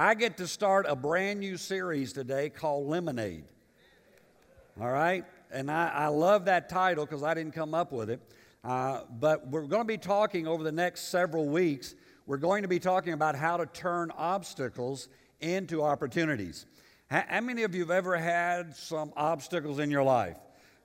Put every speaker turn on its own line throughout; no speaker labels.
I get to start a brand new series today called Lemonade. All right? And I, I love that title because I didn't come up with it. Uh, but we're going to be talking over the next several weeks. We're going to be talking about how to turn obstacles into opportunities. How, how many of you have ever had some obstacles in your life?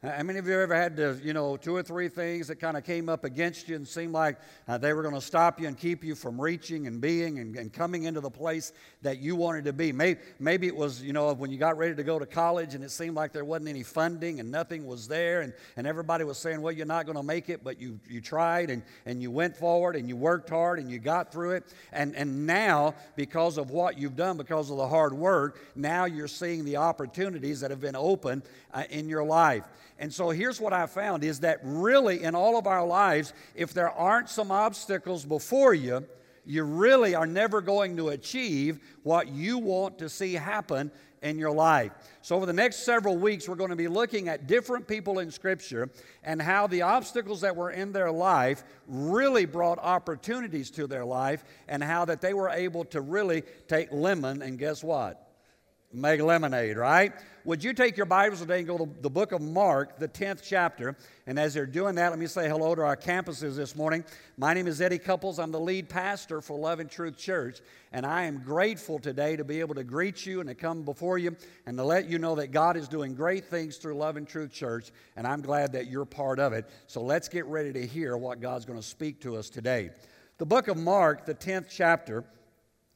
How many of you ever had to, you know, two or three things that kind of came up against you and seemed like uh, they were going to stop you and keep you from reaching and being and, and, coming into the place that you wanted to be? Maybe, maybe it was, you know, when you got ready to go to college and it seemed like there wasn't any funding and nothing was there and, and everybody was saying, well, you're not going to make it, but you, you tried and, and you went forward and you worked hard and you got through it. And, and now, because of what you've done, because of the hard work, now you're seeing the opportunities that have been open uh, in your life. And so here's what I found is that really in all of our lives, if there aren't some obstacles before you, you really are never going to achieve what you want to see happen in your life. So, over the next several weeks, we're going to be looking at different people in Scripture and how the obstacles that were in their life really brought opportunities to their life, and how that they were able to really take lemon and guess what? Make lemonade, right? Would you take your Bibles today and go to the book of Mark, the 10th chapter? And as they're doing that, let me say hello to our campuses this morning. My name is Eddie Couples. I'm the lead pastor for Love and Truth Church. And I am grateful today to be able to greet you and to come before you and to let you know that God is doing great things through Love and Truth Church. And I'm glad that you're part of it. So let's get ready to hear what God's going to speak to us today. The book of Mark, the 10th chapter,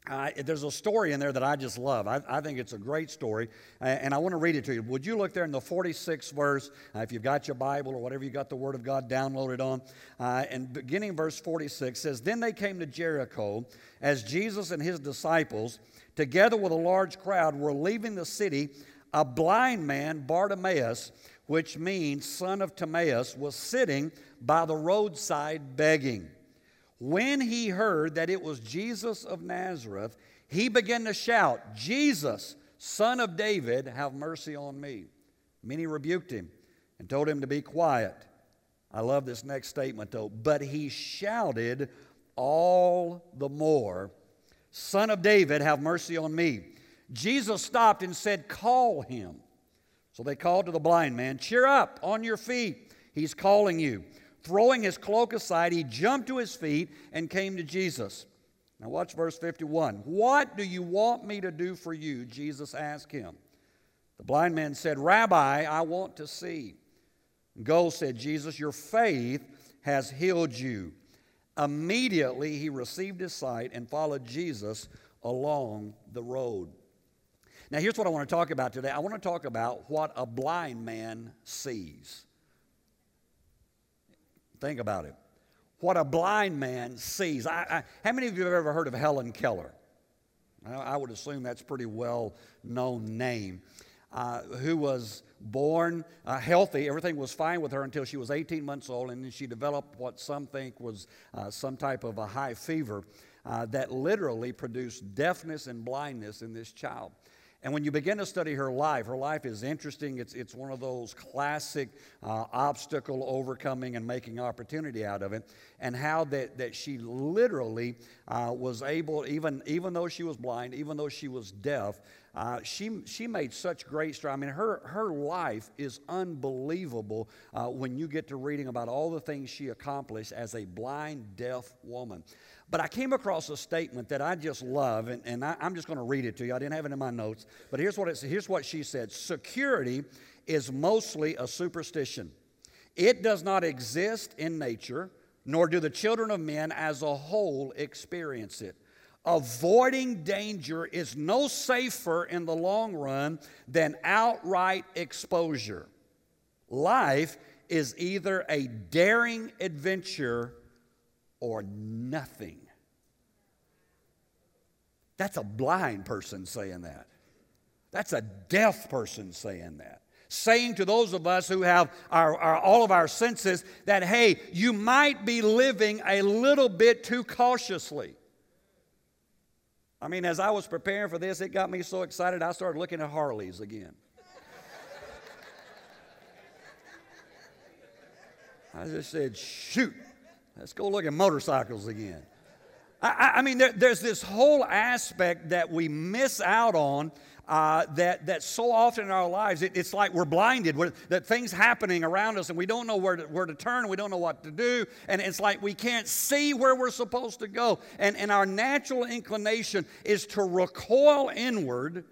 uh, there's a story in there that I just love. I, I think it's a great story, and I want to read it to you. Would you look there in the 46th verse, uh, if you've got your Bible or whatever you got the Word of God downloaded on? Uh, and beginning verse 46 says, Then they came to Jericho as Jesus and his disciples, together with a large crowd, were leaving the city. A blind man, Bartimaeus, which means son of Timaeus, was sitting by the roadside begging. When he heard that it was Jesus of Nazareth, he began to shout, Jesus, son of David, have mercy on me. Many rebuked him and told him to be quiet. I love this next statement though. But he shouted all the more, Son of David, have mercy on me. Jesus stopped and said, Call him. So they called to the blind man, Cheer up, on your feet. He's calling you. Throwing his cloak aside, he jumped to his feet and came to Jesus. Now, watch verse 51. What do you want me to do for you? Jesus asked him. The blind man said, Rabbi, I want to see. Go, said Jesus, your faith has healed you. Immediately he received his sight and followed Jesus along the road. Now, here's what I want to talk about today. I want to talk about what a blind man sees. Think about it. What a blind man sees. I, I, how many of you have ever heard of Helen Keller? I, would assume that's a pretty well known name. Uh, who was born uh, healthy. Everything was fine with her until she was 18 months old, and then she developed what some think was uh, some type of a high fever uh, that literally produced deafness and blindness in this child. And when you begin to study her life, her life is interesting. It's, it's one of those classic uh, obstacle overcoming and making opportunity out of it. And how that, that she literally uh, was able, even, even though she was blind, even though she was deaf, uh, she, she made such great strides. I mean, her, her life is unbelievable uh, when you get to reading about all the things she accomplished as a blind, deaf woman. But I came across a statement that I just love, and, and I, am just going to read it to you. I didn't have it in my notes, but here's what, it, here's what she said Security is mostly a superstition, it does not exist in nature, nor do the children of men as a whole experience it. Avoiding danger is no safer in the long run than outright exposure. Life is either a daring adventure or nothing. That's a blind person saying that. That's a deaf person saying that. Saying to those of us who have our, our, all of our senses that, hey, you might be living a little bit too cautiously. I mean, as I was preparing for this, it got me so excited I started looking at Harleys again. I just said, shoot, Let's go look at motorcycles again. I, I mean, there, there's this whole aspect that we miss out on uh, that, that so often in our lives, it, it's like we're blinded, we're, that things happening around us and we don't know where to, where to turn, we don't know what to do, and it's like we can't see where we're supposed to go. And, and our natural inclination is to recoil inward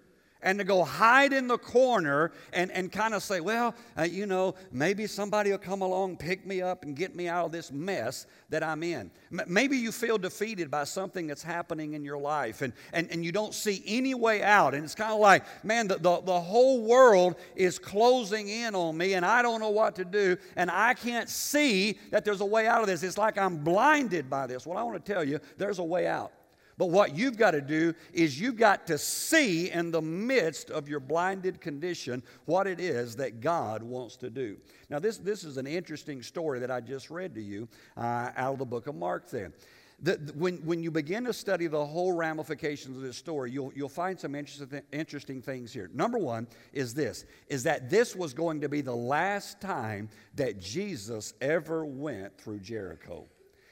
and to go hide in the corner and, and kind of say, well, uh, you know, maybe somebody will come along, pick me up, and get me out of this mess that I'm in. M- maybe you feel defeated by something that's happening in your life and, and, and you don't see any way out. And it's kind of like, man, the, the, the whole world is closing in on me and I don't know what to do and I can't see that there's a way out of this. It's like I'm blinded by this. Well, I want to tell you, there's a way out. But what you've got to do is you've got to see in the midst of your blinded condition what it is that God wants to do. Now, this, this is an interesting story that I just read to you uh, out of the book of Mark there. The, when, when you begin to study the whole ramifications of this story, you'll, you'll find some interesting, interesting things here. Number one is this, is that this was going to be the last time that Jesus ever went through Jericho.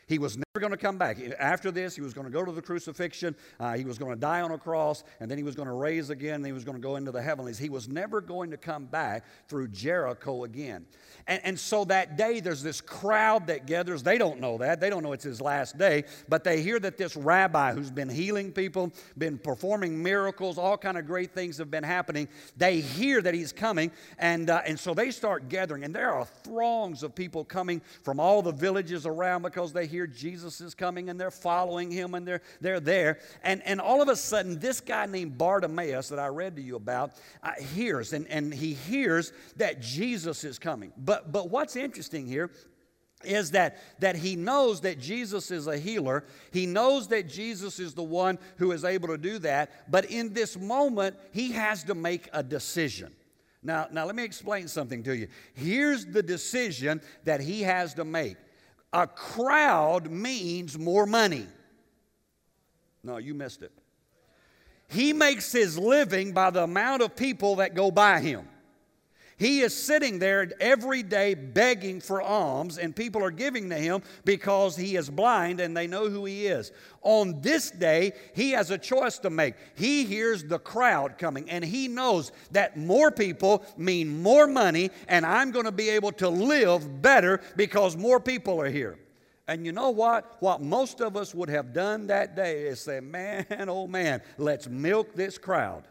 He was going to come back. After this, he was going to go to the crucifixion. Uh, he was going to die on a cross, and then he was going to raise again, and he was going to go into the heavenlies. He was never going to come back through Jericho again. And, and so that day, there's this crowd that gathers. They don't know that. They don't know it's his last day, but they hear that this rabbi who's been healing people, been performing miracles, all kind of great things have been happening. They hear that he's coming, and, uh, and so they start gathering. And there are throngs of people coming from all the villages around because they hear Jesus is coming and they're following him and they're, they're there. And, and all of a sudden, this guy named Bartimaeus that I read to you about uh, hears, and, and he hears that Jesus is coming. But, but what's interesting here is that, that he knows that Jesus is a healer. He knows that Jesus is the one who is able to do that. But in this moment, he has to make a decision. Now, now let me explain something to you. Here's the decision that he has to make a crowd means more money. No, you missed it. He makes his living by the amount of people that go by him. He is sitting there every day begging for alms, and people are giving to him because he is blind and they know who he is. On this day, he has a choice to make. He hears the crowd coming, and he knows that more people mean more money, and I'm going to be able to live better because more people are here. And you know what? What most of us would have done that day is say, man, oh man, let's milk this crowd.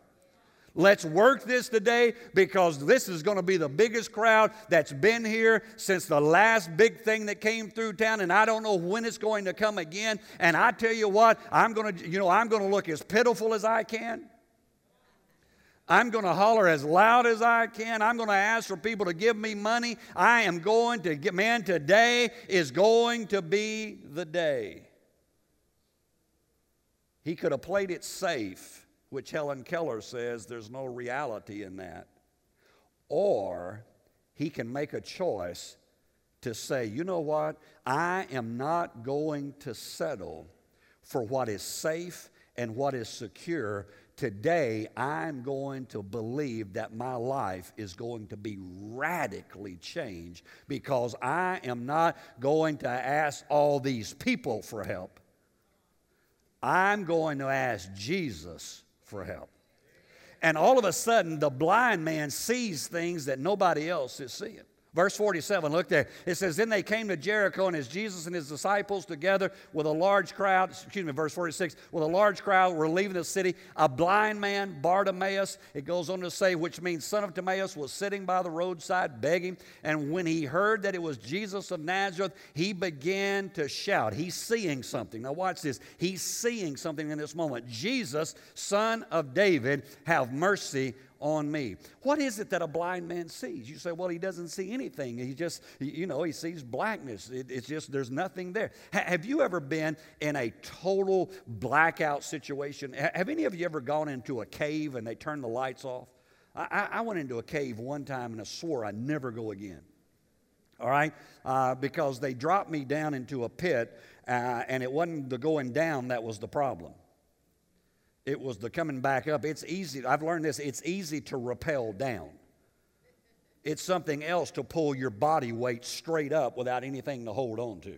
Let's work this today because this is going to be the biggest crowd that's been here since the last big thing that came through town, and I don't know when it's going to come again. And I tell you what, I'm going to, you know, I'm going to look as pitiful as I can. I'm going to holler as loud as I can. I'm going to ask for people to give me money. I am going to get, man, today is going to be the day. He could have played it safe which Helen Keller says there's no reality in that. Or he can make a choice to say, you know what? I am not going to settle for what is safe and what is secure. Today, I'm going to believe that my life is going to be radically changed because I am not going to ask all these people for help. I'm going to ask Jesus for help. And all of a sudden, the blind man sees things that nobody else is seeing. Verse 47, look there. It says, Then they came to Jericho, and as Jesus and his disciples, together with a large crowd, excuse me, verse 46, with a large crowd, were leaving the city. A blind man, Bartimaeus, it goes on to say, which means son of Timaeus, was sitting by the roadside begging. And when he heard that it was Jesus of Nazareth, he began to shout. He's seeing something. Now, watch this. He's seeing something in this moment. Jesus, son of David, have mercy on me. What is it that a blind man sees? You say, well, he doesn't see anything. He just, you know, he sees blackness. It, it's just, there's nothing there. have you ever been in a total blackout situation? have any of you ever gone into a cave and they turn the lights off? I, I went into a cave one time and I swore I'd never go again. All right? Uh, because they dropped me down into a pit uh, and it wasn't the going down that was the problem. It was the coming back up. It's easy, I've learned this, it's easy to rappel down. It's something else to pull your body weight straight up without anything to hold on to.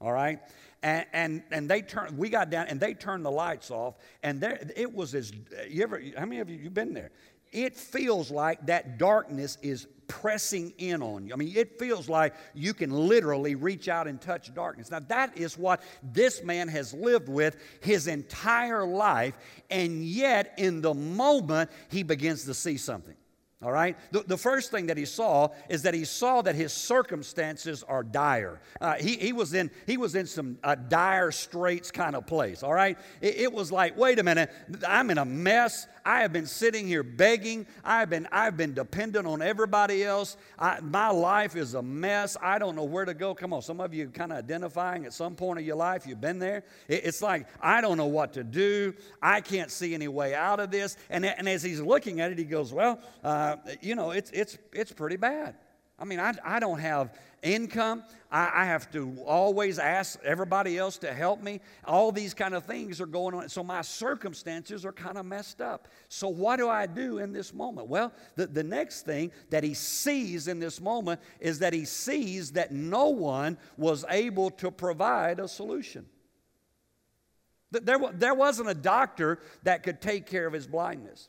All right? and, and, and they turned, we got down and they turned the lights off. And there, it was as, you ever, how many of you, you've been there? It feels like that darkness is pressing in on you. I mean, it feels like you can literally reach out and touch darkness. Now, that is what this man has lived with his entire life, and yet in the moment, he begins to see something. All right? The, the first thing that he saw is that he saw that his circumstances are dire. Uh, he, he, was in, he was in some uh, dire straits kind of place. All right? It, it was like, wait a minute, I'm in a mess. I have been sitting here begging. I've been, I've been dependent on everybody else. I, my life is a mess. I don't know where to go. Come on, some of you kind of identifying at some point of your life, you've been there. It, it's like, I don't know what to do. I can't see any way out of this. And, and as he's looking at it, he goes, Well, uh, you know, it's, it's, it's pretty bad. I mean, I, I don't have income. I, I, have to always ask everybody else to help me. All these kind of things are going on. So my circumstances are kind of messed up. So what do I do in this moment? Well, the, the next thing that he sees in this moment is that he sees that no one was able to provide a solution. There, there wasn't a doctor that could take care of his blindness.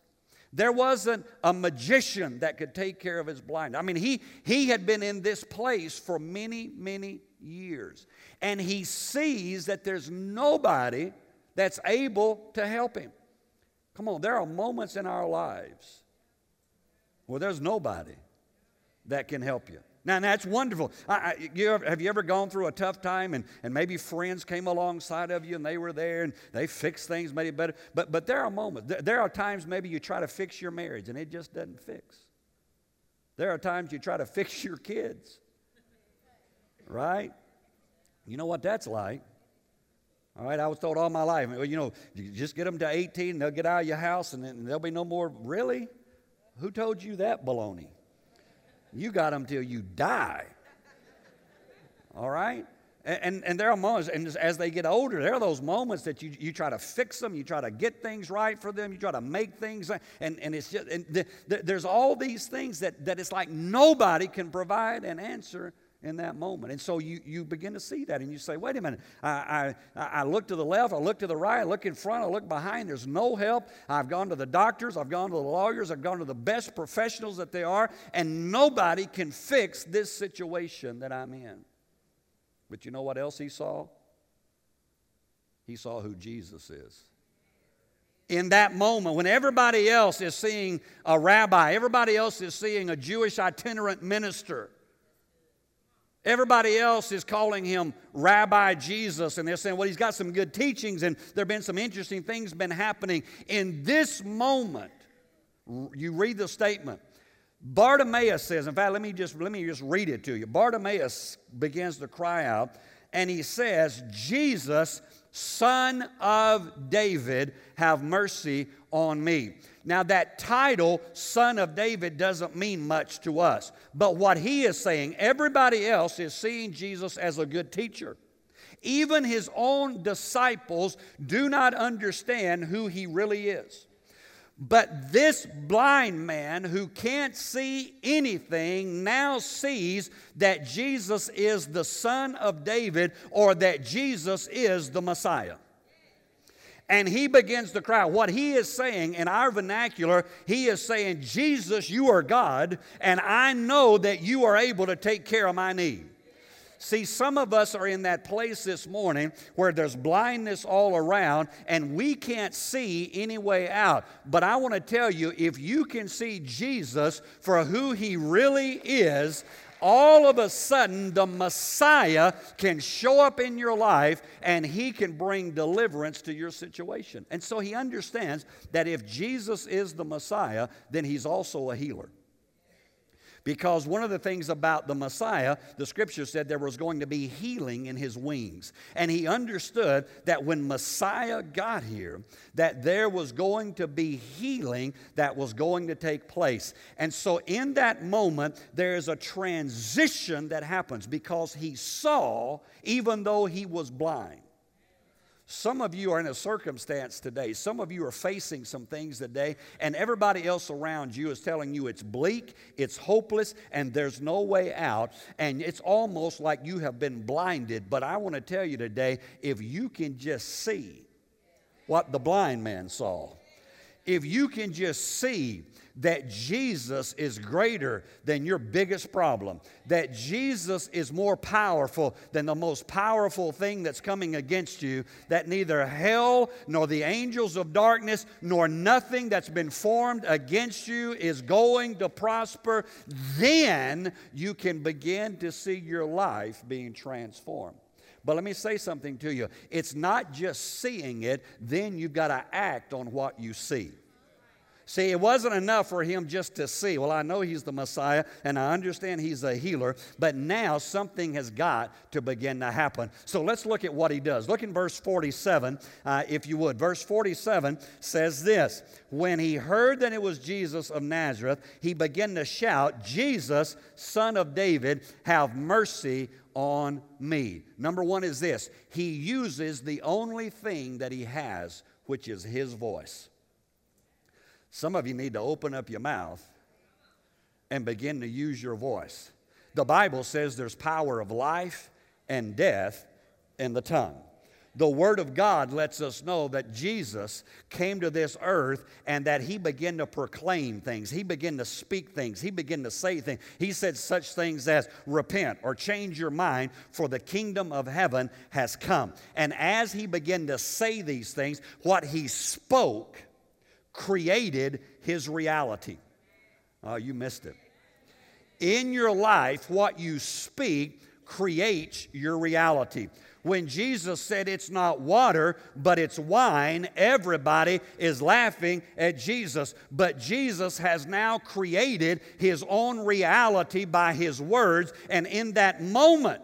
There wasn't a magician that could take care of his blindness. I mean, he, he had been in this place for many, many years. And he sees that there's nobody that's able to help him. Come on, there are moments in our lives where there's nobody that can help you. Now, that's wonderful. I, I, you ever, have you ever gone through a tough time and, and maybe friends came alongside of you and they were there and they fixed things, made it better? But, but there are moments, there, are times maybe you try to fix your marriage and it just doesn't fix. There are times you try to fix your kids, right? You know what that's like. All right, I was told all my life, you know, you just get them to 18 they'll get out of your house and then there'll be no more. Really? Who told you that baloney? You got them till you die. All right? And, and, there are moments, and as they get older, there are those moments that you, you try to fix them, you try to get things right for them, you try to make things, and, and it's just, and the, the, there's all these things that, that it's like nobody can provide an answer in that moment. And so you, you begin to see that and you say, wait a minute, I, I, I look to the left, I look to the right, I look in front, I look behind, there's no help. I've gone to the doctors, I've gone to the lawyers, I've gone to the best professionals that they are, and nobody can fix this situation that I'm in. But you know what else he saw? He saw who Jesus is in that moment when everybody else is seeing a rabbi, everybody else is seeing a Jewish itinerant minister, Everybody else is calling him Rabbi Jesus, and they're saying, well, he's got some good teachings, and there have been some interesting things been happening. In this moment, you read the statement. Bartimaeus says, in fact, let me just let me just read it to you. Bartimaeus begins to cry out, and he says, Jesus, son of David, have mercy on me. Now, that title, Son of David, doesn't mean much to us. But what he is saying, everybody else is seeing Jesus as a good teacher. Even his own disciples do not understand who he really is. But this blind man who can't see anything now sees that Jesus is the Son of David or that Jesus is the Messiah and he begins to cry. What he is saying in our vernacular, he is saying, Jesus, you are God, and I know that you are able to take care of my need. See, some of us are in that place this morning where there's blindness all around and we can't see any way out. But I want to tell you if you can see Jesus for who he really is, all of a sudden the Messiah can show up in your life and he can bring deliverance to your situation. And so he understands that if Jesus is the Messiah, then he's also a healer. Because one of the things about the Messiah, the scripture said there was going to be healing in his wings. And he understood that when Messiah got here, that there was going to be healing that was going to take place. And so in that moment, there is a transition that happens because he saw even though he was blind. Some of you are in a circumstance today. Some of you are facing some things today, and everybody else around you is telling you it's bleak, it's hopeless, and there's no way out. And it's almost like you have been blinded. But I want to tell you today if you can just see what the blind man saw, if you can just see that Jesus is greater than your biggest problem, that Jesus is more powerful than the most powerful thing that's coming against you, that neither hell nor the angels of darkness nor nothing that's been formed against you is going to prosper, then you can begin to see your life being transformed. But let me say something to you. It's not just seeing it, then you've got to act on what you see. See, it wasn't enough for him just to see, well, I know he's the Messiah and I understand he's a healer, but now something has got to begin to happen. So let's look at what he does. Look in verse 47, uh, if you would. Verse 47 says this When he heard that it was Jesus of Nazareth, he began to shout, Jesus, son of David, have mercy on me. Number one is this he uses the only thing that he has, which is his voice. Some of you need to open up your mouth and begin to use your voice. The Bible says there's power of life and death in the tongue. The Word of God lets us know that Jesus came to this earth and that He began to proclaim things. He began to speak things. He began to say things. He said such things as repent or change your mind, for the kingdom of heaven has come. And as He began to say these things, what He spoke created his reality. Oh, you missed it. In your life, what you speak creates your reality. When Jesus said it's not water, but it's wine, everybody is laughing at Jesus. But Jesus has now created his own reality by his words, and in that moment,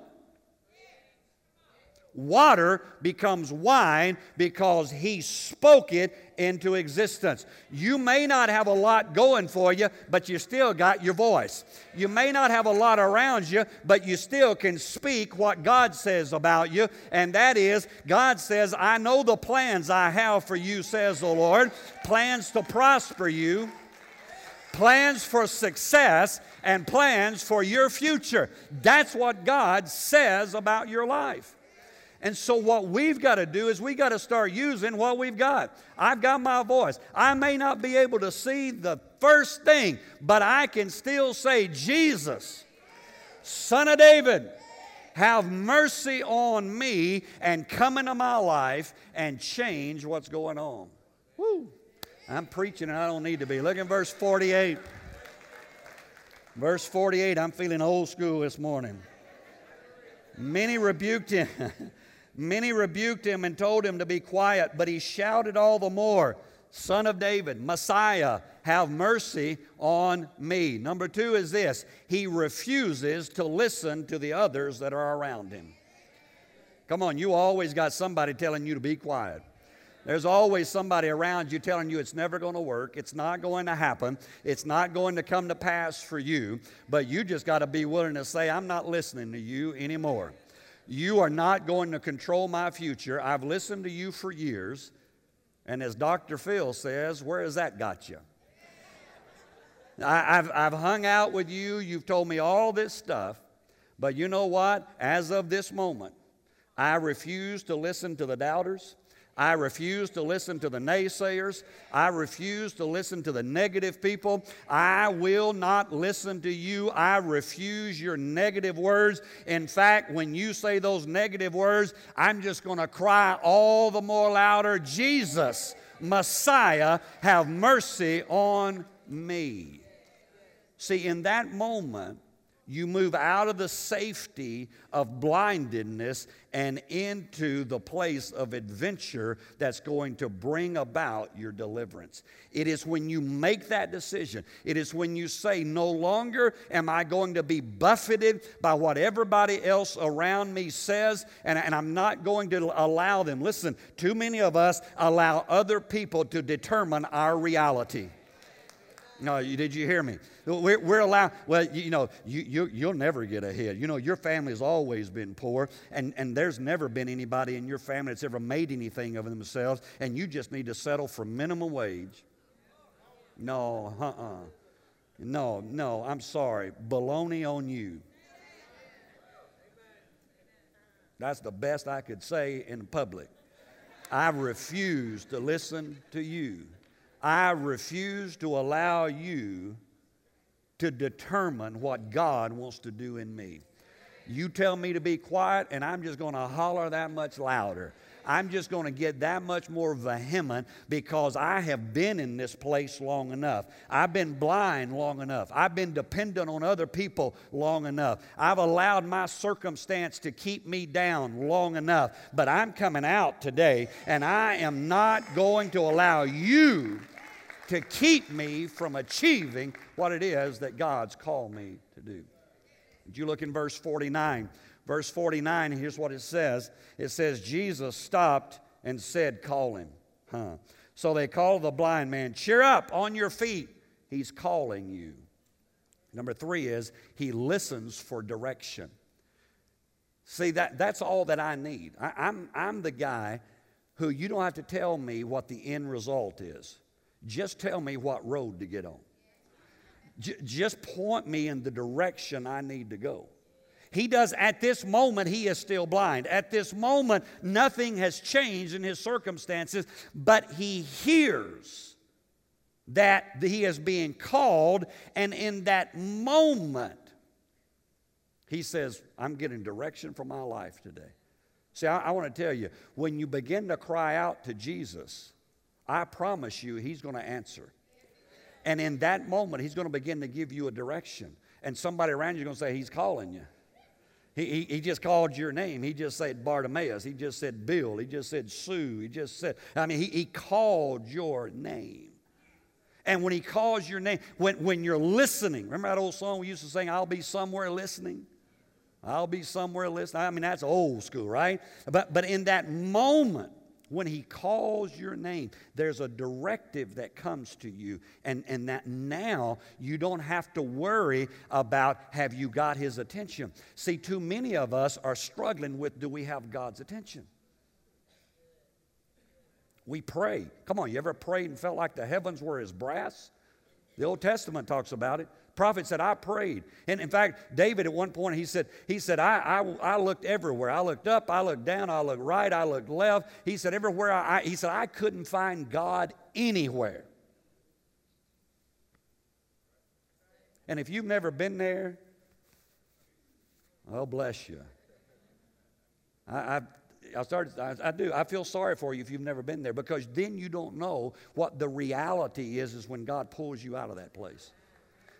Water becomes wine because he spoke it into existence. You may not have a lot going for you, but you still got your voice. You may not have a lot around you, but you still can speak what God says about you. And that is, God says, I know the plans I have for you, says the Lord plans to prosper you plans for success and plans for your future. That's what God says about your life. And so, what we've got to do is we got to start using what we've got. I've got my voice. I may not be able to see the first thing, but I can still say, Jesus, Son of David, have mercy on me and come into my life and change what's going on. Woo! I'm preaching and I don't need to be. Look at verse 48. Verse 48, I'm feeling old school this morning. Many rebuked him. Many rebuked him and told him to be quiet, but he shouted all the more, Son of David, Messiah, have mercy on me. Number two is this he refuses to listen to the others that are around him. Come on, you always got somebody telling you to be quiet. There's always somebody around you telling you it's never going to work, it's not going to happen, it's not going to come to pass for you, but you just got to be willing to say, I'm not listening to you anymore. You are not going to control my future. I've listened to you for years. And as Dr. Phil says, where has that got you? I, have I've hung out with you. You've told me all this stuff. But you know what? As of this moment, I refuse to listen to the doubters. I refuse to listen to the naysayers. I refuse to listen to the negative people. I will not listen to you. I refuse your negative words. In fact, when you say those negative words, I'm just going to cry all the more louder Jesus, Messiah, have mercy on me. See, in that moment, you move out of the safety of blindedness and into the place of adventure that's going to bring about your deliverance. It is when you make that decision, it is when you say, No longer am I going to be buffeted by what everybody else around me says, and, and I'm not going to allow them. Listen, too many of us allow other people to determine our reality. No, you, did you hear me? We're, we're allowed, well, you, know, you, you, you'll never get ahead. You know, your family's always been poor, and, and there's never been anybody in your family that's ever made anything of themselves, and you just need to settle for minimum wage. No, uh uh-uh. uh. No, no, I'm sorry. Baloney on you. That's the best I could say in public. I refuse to listen to you. I refuse to allow you to determine what God wants to do in me. You tell me to be quiet, and I'm just going to holler that much louder. I'm just going to get that much more vehement because I have been in this place long enough. I've been blind long enough. I've been dependent on other people long enough. I've allowed my circumstance to keep me down long enough. But I'm coming out today, and I am not going to allow you to keep me from achieving what it is that God's called me to do. Did you look in verse 49? Verse 49, here's what it says it says, Jesus stopped and said, Call him. Huh. So they called the blind man, Cheer up, on your feet. He's calling you. Number three is, He listens for direction. See, that, that's all that I need. I, I'm, I'm the guy who you don't have to tell me what the end result is. Just tell me what road to get on. J- just point me in the direction I need to go. He does, at this moment, he is still blind. At this moment, nothing has changed in his circumstances, but he hears that he is being called, and in that moment, he says, I'm getting direction for my life today. See, I, I want to tell you, when you begin to cry out to Jesus, I promise you, he's going to answer. And in that moment, he's going to begin to give you a direction. And somebody around you is going to say, He's calling you. He, he, he, just called your name. He just said Bartimaeus. He just said Bill. He just said Sue. He just said, I mean, he, he called your name. And when he calls your name, when, when you're listening, remember that old song we used to sing, I'll be somewhere listening? I'll be somewhere listening. I mean, that's old school, right? But, but in that moment, when he calls your name, there's a directive that comes to you, and, and that now you don't have to worry about have you got his attention. See, too many of us are struggling with do we have God's attention? We pray. Come on, you ever prayed and felt like the heavens were as brass? The Old Testament talks about it prophet said, I prayed. And in fact, David at one point, he said, he said I, I, I looked everywhere. I looked up, I looked down, I looked right, I looked left. He said, everywhere I, he said, I couldn't find God anywhere. And if you've never been there, oh, bless you. I, I, I started, I, I, do, I feel sorry for you if you've never been there because then you don't know what the reality is, is when God pulls you out of that place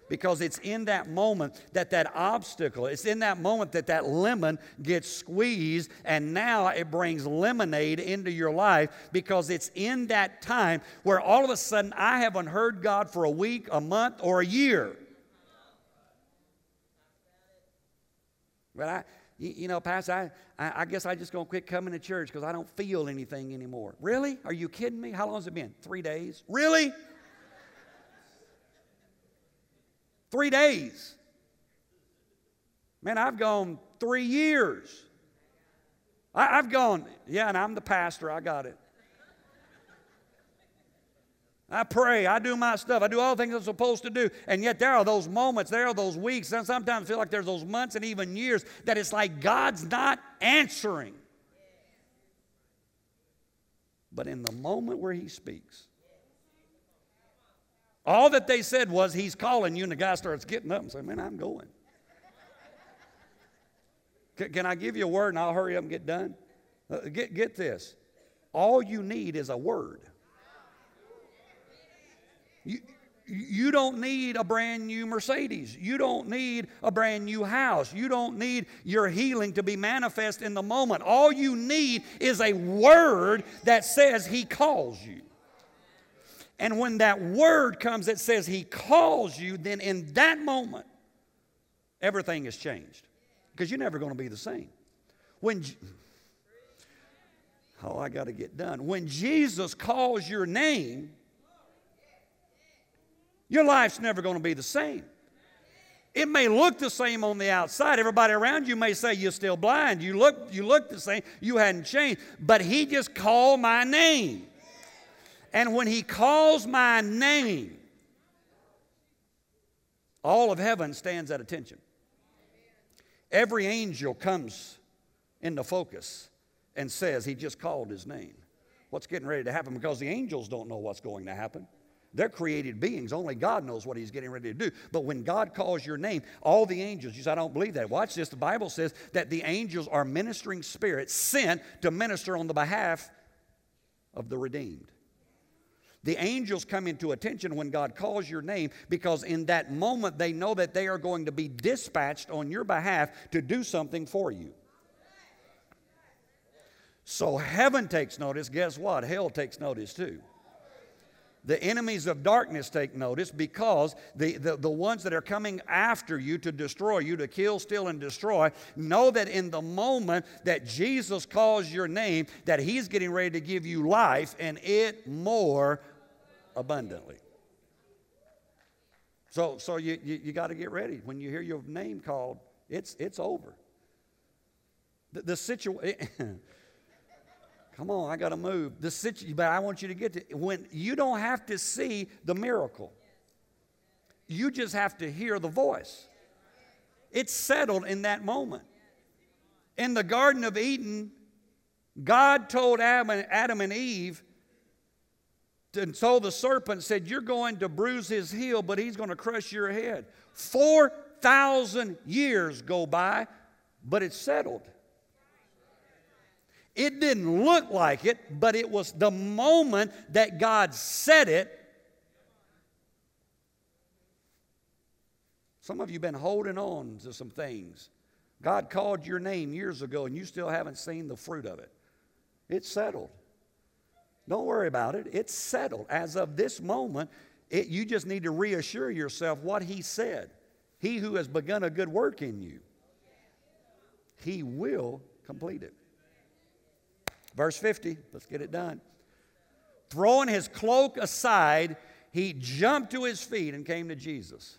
because it's in that moment that that obstacle, it's in that moment that that lemon gets squeezed, and now it brings lemonade into your life because it's in that time where all of a sudden I haven't heard God for a week, a month, or a year. But I, you know, Pastor, I, I guess I just gonna quit coming to church because I don't feel anything anymore. Really? Are you kidding me? How long has it been? Three days? Really? Three days. Man, I've gone three years. I, have gone, yeah, and I'm the pastor, I got it. I pray, I do my stuff, I do all the things I'm supposed to do. And yet there are those moments, there are those weeks, and sometimes I feel like there's those months and even years that it's like God's not answering. But in the moment where He speaks, all that they said was, He's calling you, and the guy starts getting up and saying, Man, I'm going. can, can I give you a word and I'll hurry up and get done? Uh, get, get this. All you need is a word. You, you don't need a brand new Mercedes. You don't need a brand new house. You don't need your healing to be manifest in the moment. All you need is a word that says He calls you. And when that word comes that says he calls you, then in that moment, everything has changed. Because you're never going to be the same. When, oh, I got to get done. When Jesus calls your name, your life's never going to be the same. It may look the same on the outside. Everybody around you may say you're still blind. You look, you look the same. You hadn't changed. But he just called my name. And when he calls my name, all of heaven stands at attention. Every angel comes into focus and says he just called his name. What's getting ready to happen? Because the angels don't know what's going to happen. They're created beings. Only God knows what He's getting ready to do. But when God calls your name, all the angels, you say, I don't believe that. Watch this. The Bible says that the angels are ministering spirits sent to minister on the behalf of the redeemed. The angels come into attention when God calls your name because in that moment they know that they are going to be dispatched on your behalf to do something for you. So heaven takes notice. Guess what? Hell takes notice too. The enemies of darkness take notice because the, the, the ones that are coming after you to destroy you, to kill, steal, and destroy, know that in the moment that Jesus calls your name, that He's getting ready to give you life and it more abundantly. So, so you, you, you got to get ready. When you hear your name called, it's, it's over. The, the situation. Come on, I got to move. The situ- but I want you to get to when you don't have to see the miracle. You just have to hear the voice. It's settled in that moment. In the Garden of Eden, God told Adam and Eve, and so the serpent said, You're going to bruise his heel, but he's going to crush your head. 4,000 years go by, but it's settled. It didn't look like it, but it was the moment that God said it. Some of you have been holding on to some things. God called your name years ago and you still haven't seen the fruit of it. It's settled. Don't worry about it. It's settled. As of this moment, it, you just need to reassure yourself what He said. He who has begun a good work in you, He will complete it. Verse 50, let's get it done. Throwing his cloak aside, he jumped to his feet and came to Jesus.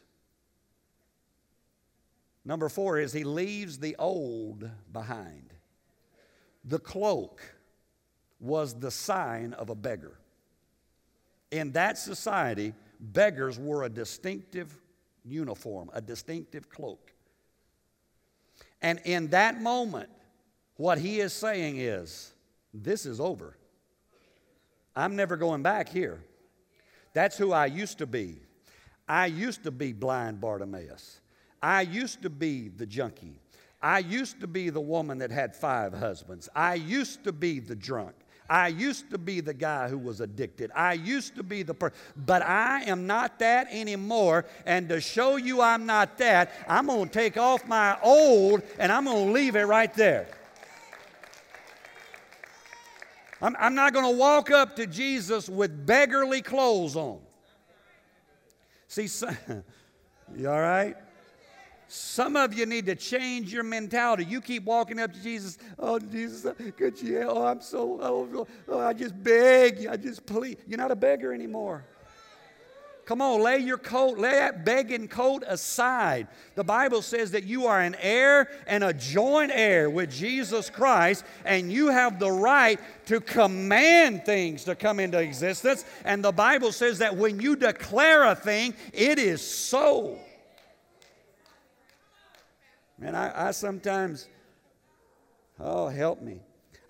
Number four is he leaves the old behind. The cloak was the sign of a beggar. In that society, beggars wore a distinctive uniform, a distinctive cloak. And in that moment, what he is saying is, this is over. I'm never going back here. That's who I used to be. I used to be blind Bartimaeus. I used to be the junkie. I used to be the woman that had five husbands. I used to be the drunk. I used to be the guy who was addicted. I used to be the person, but I am not that anymore. And to show you I'm not that, I'm going to take off my old and I'm going to leave it right there. I'm, I'm not going to walk up to Jesus with beggarly clothes on. See, you all right? Some of you need to change your mentality. You keep walking up to Jesus. Oh, Jesus, could you? Oh, I'm so, oh, oh, I just beg you. I just plead. You're not a beggar anymore. Come on, lay your coat, lay that begging coat aside. The Bible says that you are an heir and a joint heir with Jesus Christ, and you have the right to command things to come into existence. And the Bible says that when you declare a thing, it is so. Man, I, I sometimes, oh, help me.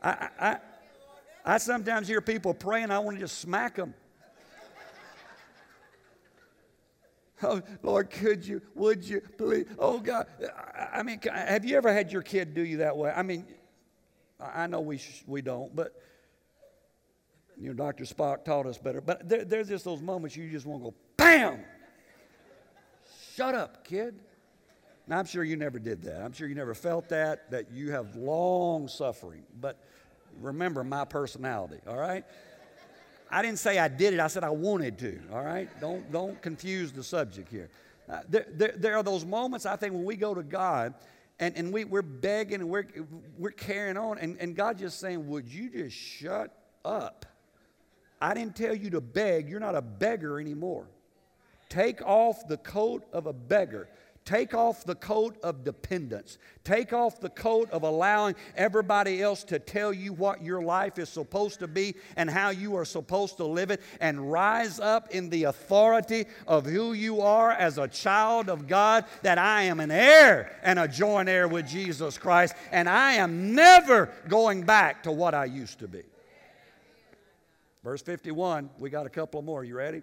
I, I, I sometimes hear people praying, I want to just smack them. Oh, Lord, could you, would you, please? Oh, God. I mean, have you ever had your kid do you that way? I mean, I know we, sh- we don't, but, you know, Dr. Spock taught us better. But there, there's just those moments you just want to go, bam! Shut up, kid. Now, I'm sure you never did that. I'm sure you never felt that, that you have long suffering. But remember my personality, all right? I didn't say I did it, I said I wanted to, all right? Don't, don't confuse the subject here. Uh, there, there, there, are those moments, I think, when we go to God and, and we, we're begging and we're, we're carrying on, and, and God just saying, Would you just shut up? I didn't tell you to beg. You're not a beggar anymore. Take off the coat of a beggar. Take off the coat of dependence. Take off the coat of allowing everybody else to tell you what your life is supposed to be and how you are supposed to live it, and rise up in the authority of who you are as a child of God that I am an heir and a joint heir with Jesus Christ, and I am never going back to what I used to be. Verse 51, we got a couple more. You ready?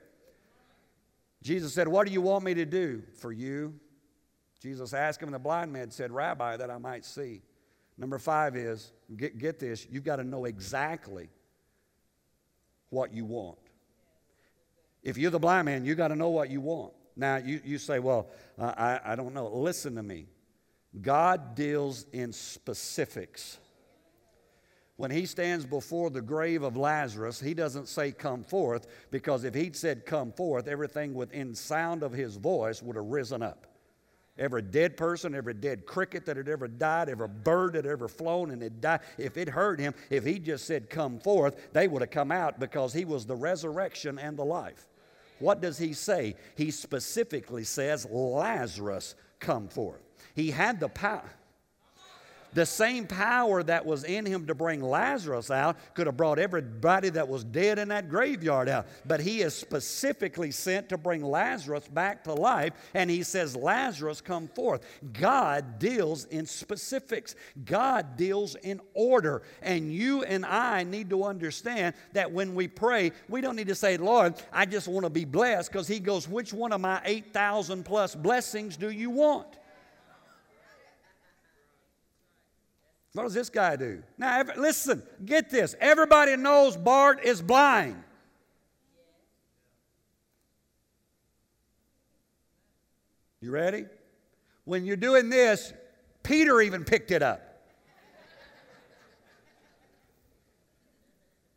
Jesus said, What do you want me to do for you? Jesus asked him, and the blind man said, Rabbi, that I might see. Number five is get, get this, you've got to know exactly what you want. If you're the blind man, you've got to know what you want. Now, you, you say, Well, uh, I, I don't know. Listen to me. God deals in specifics. When he stands before the grave of Lazarus, he doesn't say, Come forth, because if he'd said, Come forth, everything within sound of his voice would have risen up. Every dead person, every dead cricket that had ever died, every bird that had ever flown and had died, if it heard him, if he just said, Come forth, they would have come out because he was the resurrection and the life. What does he say? He specifically says, Lazarus, come forth. He had the power. The same power that was in him to bring Lazarus out could have brought everybody that was dead in that graveyard out. But he is specifically sent to bring Lazarus back to life, and he says, Lazarus, come forth. God deals in specifics, God deals in order. And you and I need to understand that when we pray, we don't need to say, Lord, I just want to be blessed, because he goes, Which one of my 8,000 plus blessings do you want? What does this guy do? Now, listen, get this. Everybody knows Bart is blind. You ready? When you're doing this, Peter even picked it up.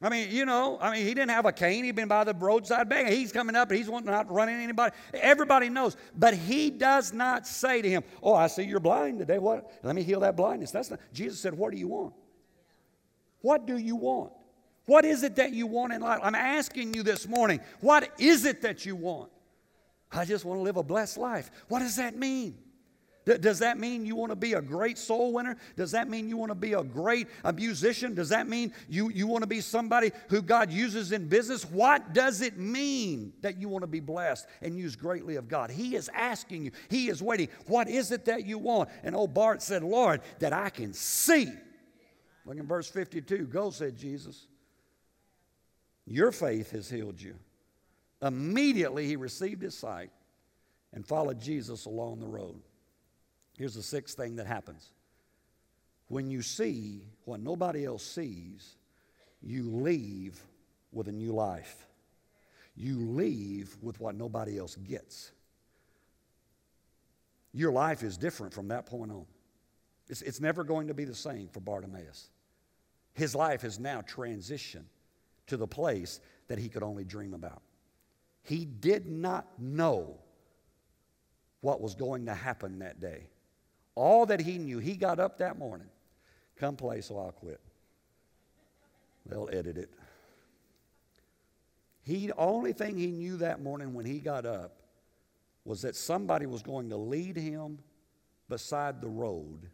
I mean, you know, I mean, he didn't have a cane. He'd been by the roadside begging. He's coming up. He's wanting not running anybody. Everybody knows. But he does not say to him, Oh, I see you're blind today. What? Let me heal that blindness. That's not. Jesus said, What do you want? What do you want? What is it that you want in life? I'm asking you this morning, what is it that you want? I just want to live a blessed life. What does that mean? Does that mean you want to be a great soul winner? Does that mean you want to be a great a musician? Does that mean you, you want to be somebody who God uses in business? What does it mean that you want to be blessed and used greatly of God? He is asking you, He is waiting. What is it that you want? And old Bart said, Lord, that I can see. Look in verse 52. Go, said Jesus. Your faith has healed you. Immediately he received his sight and followed Jesus along the road. Here's the sixth thing that happens when you see what nobody else sees, you leave with a new life. You leave with what nobody else gets. Your life is different from that point on. It's, it's never going to be the same for Bartimaeus. His life has now transitioned to the place that he could only dream about. He did not know what was going to happen that day. All that he knew, he got up that morning. Come play, so I'll quit. They'll edit it. He only thing he knew that morning when he got up was that somebody was going to lead him beside the road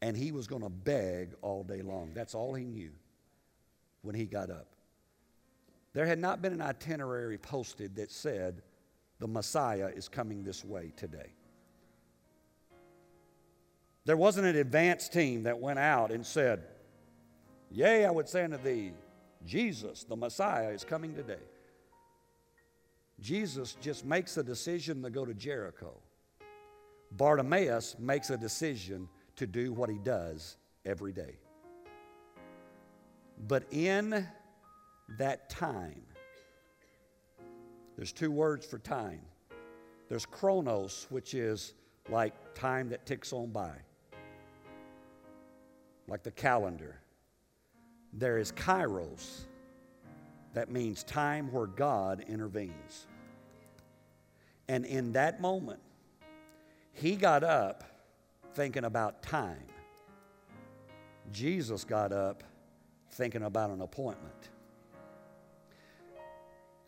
and he was going to beg all day long. That's all he knew when he got up. There had not been an itinerary posted that said, the Messiah is coming this way today. There wasn't an advance team that went out and said, Yea, I would say unto thee, Jesus, the Messiah, is coming today. Jesus just makes a decision to go to Jericho. Bartimaeus makes a decision to do what he does every day. But in that time, there's two words for time. There's chronos, which is like time that ticks on by like the calendar. There is kairos, that means time where God intervenes. And in that moment, he got up thinking about time. Jesus got up thinking about an appointment.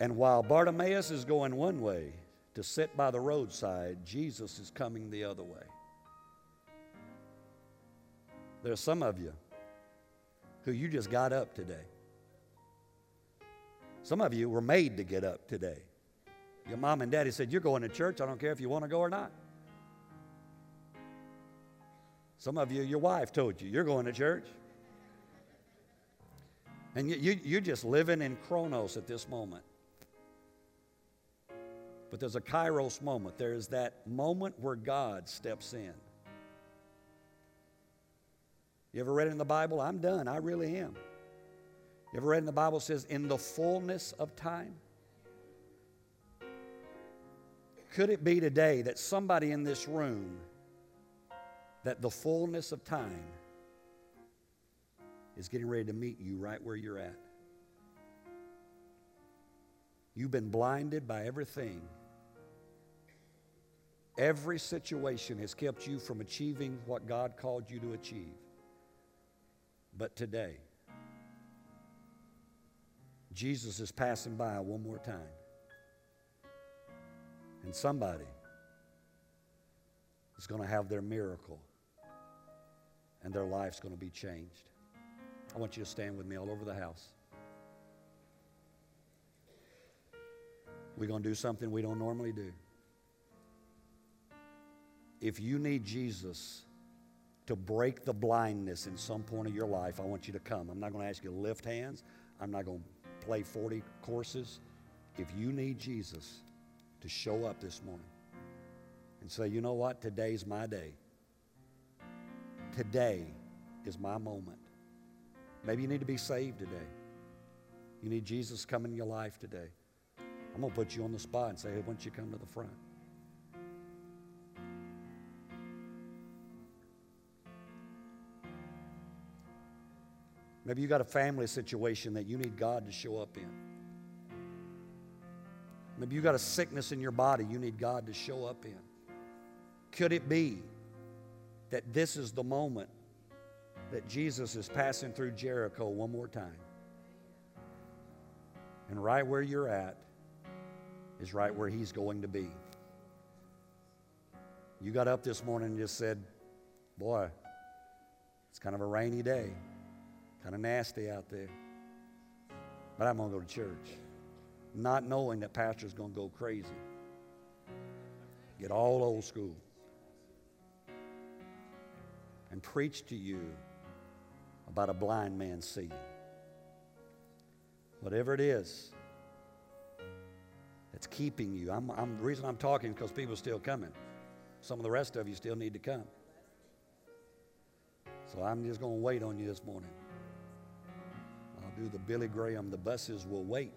And while Bartimaeus is going one way, to sit by the roadside, Jesus is coming the other way. There are some of you who you just got up today. Some of you were made to get up today. Your mom and daddy said, You're going to church. I don't care if you want to go or not. Some of you, your wife told you, You're going to church. And you, you, you're just living in chronos at this moment. But there's a kairos moment. There's that moment where God steps in. You ever read in the Bible? I'm done. I really am. You ever read in the Bible says, in the fullness of time? Could it be today that somebody in this room, that the fullness of time is getting ready to meet you right where you're at? You've been blinded by everything. Every situation has kept you from achieving what God called you to achieve. But today, Jesus is passing by one more time. And somebody is going to have their miracle and their life's going to be changed. I want you to stand with me all over the house. We're going to do something we don't normally do. If you need Jesus to break the blindness in some point of your life, I want you to come. I'm not going to ask you to lift hands. I'm not going to play 40 courses. If you need Jesus to show up this morning and say, you know what, today's my day. Today is my moment. Maybe you need to be saved today. You need Jesus coming in your life today. I'm going to put you on the spot and say, hey, why don't you come to the front? Maybe you got a family situation that you need God to show up in. Maybe you got a sickness in your body you need God to show up in. Could it be that this is the moment that Jesus is passing through Jericho one more time? And right where you're at is right where he's going to be. You got up this morning and just said, Boy, it's kind of a rainy day. Kind of nasty out there. But I'm going to go to church. Not knowing that pastor's going to go crazy. Get all old school. And preach to you about a blind man seeing. Whatever it is that's keeping you. I'm, I'm, the reason I'm talking is because people are still coming. Some of the rest of you still need to come. So I'm just going to wait on you this morning do the Billy Graham, the buses will wait.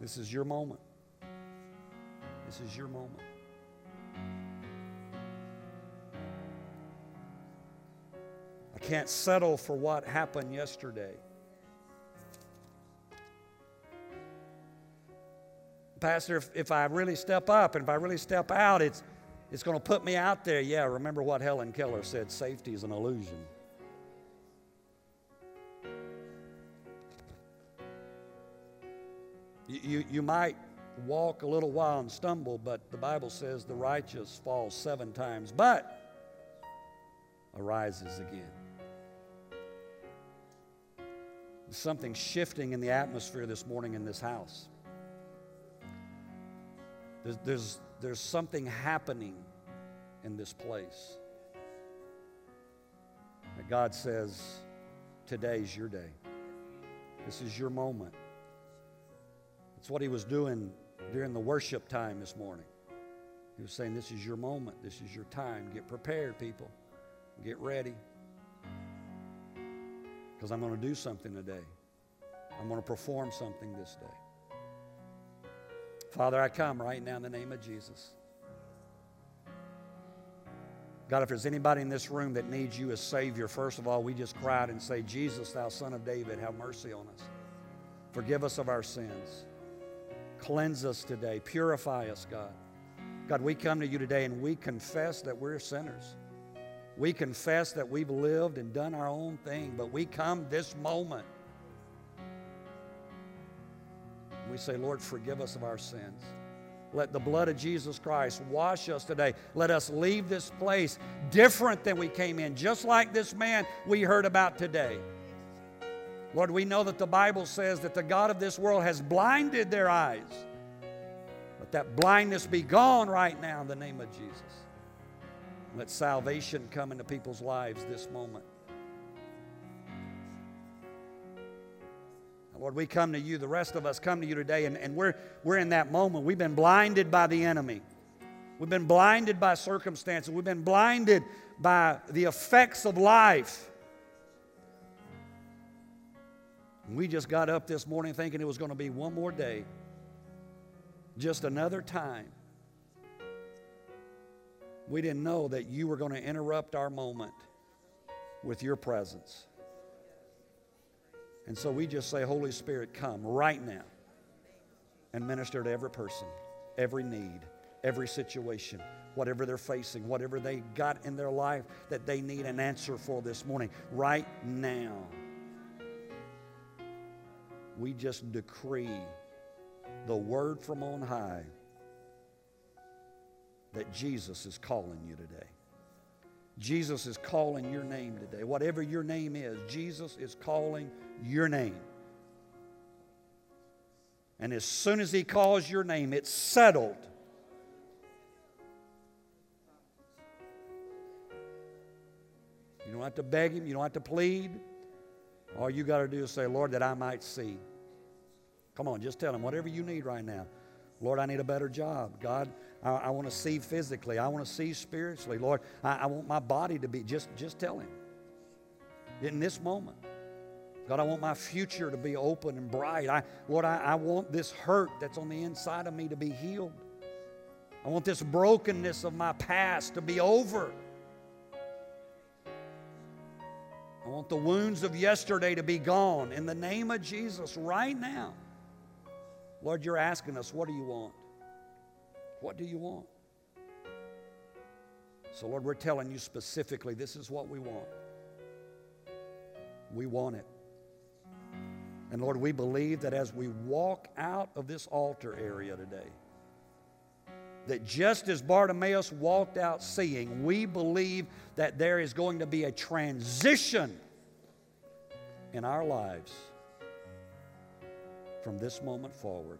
This is your moment. This is your moment. I can't settle for what happened yesterday. Pastor, if, if I really step up and if I really step out, it's, it's going to put me out there. Yeah, remember what Helen Keller said safety is an illusion. You, you, you might walk a little while and stumble, but the Bible says the righteous falls seven times, but arises again. Something shifting in the atmosphere this morning in this house. There's, there's, there's something happening in this place. That God says, today's your day. This is your moment. It's what he was doing during the worship time this morning. He was saying, This is your moment. This is your time. Get prepared, people. Get ready. Because I'm going to do something today. I'm going to perform something this day. Father, I come right now in the name of Jesus. God, if there's anybody in this room that needs you as Savior, first of all, we just cry out and say, Jesus, thou Son of David, have mercy on us. Forgive us of our sins. Cleanse us today. Purify us, God. God, we come to you today and we confess that we're sinners. We confess that we've lived and done our own thing, but we come this moment. We say, Lord, forgive us of our sins. Let the blood of Jesus Christ wash us today. Let us leave this place different than we came in, just like this man we heard about today. Lord, we know that the Bible says that the God of this world has blinded their eyes. Let that blindness be gone right now in the name of Jesus. Let salvation come into people's lives this moment. Lord, we come to you, the rest of us come to you today, and, and we're, we're in that moment. We've been blinded by the enemy. We've been blinded by circumstances. We've been blinded by the effects of life. We just got up this morning thinking it was going to be one more day, just another time. We didn't know that you were going to interrupt our moment with your presence. And so we just say, Holy Spirit, come right now and minister to every person, every need, every situation, whatever they're facing, whatever they got in their life that they need an answer for this morning. Right now, we just decree the word from on high that Jesus is calling you today. Jesus is calling your name today. Whatever your name is, Jesus is calling your name. And as soon as he calls your name, it's settled. You don't have to beg him, you don't have to plead. All you got to do is say, Lord, that I might see. Come on, just tell him whatever you need right now. Lord, I need a better job. God, I, I want to see physically. I want to see spiritually. Lord, I, I want my body to be. Just, just tell him. In this moment. God, I want my future to be open and bright. I, Lord, I, I want this hurt that's on the inside of me to be healed. I want this brokenness of my past to be over. I want the wounds of yesterday to be gone in the name of Jesus right now. Lord, you're asking us, what do you want? What do you want? So, Lord, we're telling you specifically this is what we want. We want it. And Lord, we believe that as we walk out of this altar area today, that just as Bartimaeus walked out seeing, we believe that there is going to be a transition in our lives from this moment forward.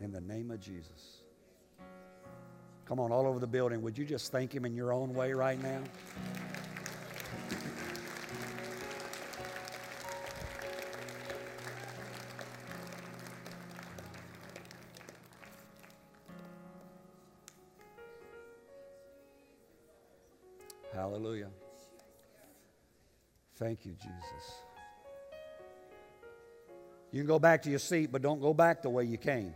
In the name of Jesus. Come on, all over the building. Would you just thank Him in your own way right now? Hallelujah. Thank you, Jesus. You can go back to your seat, but don't go back the way you came.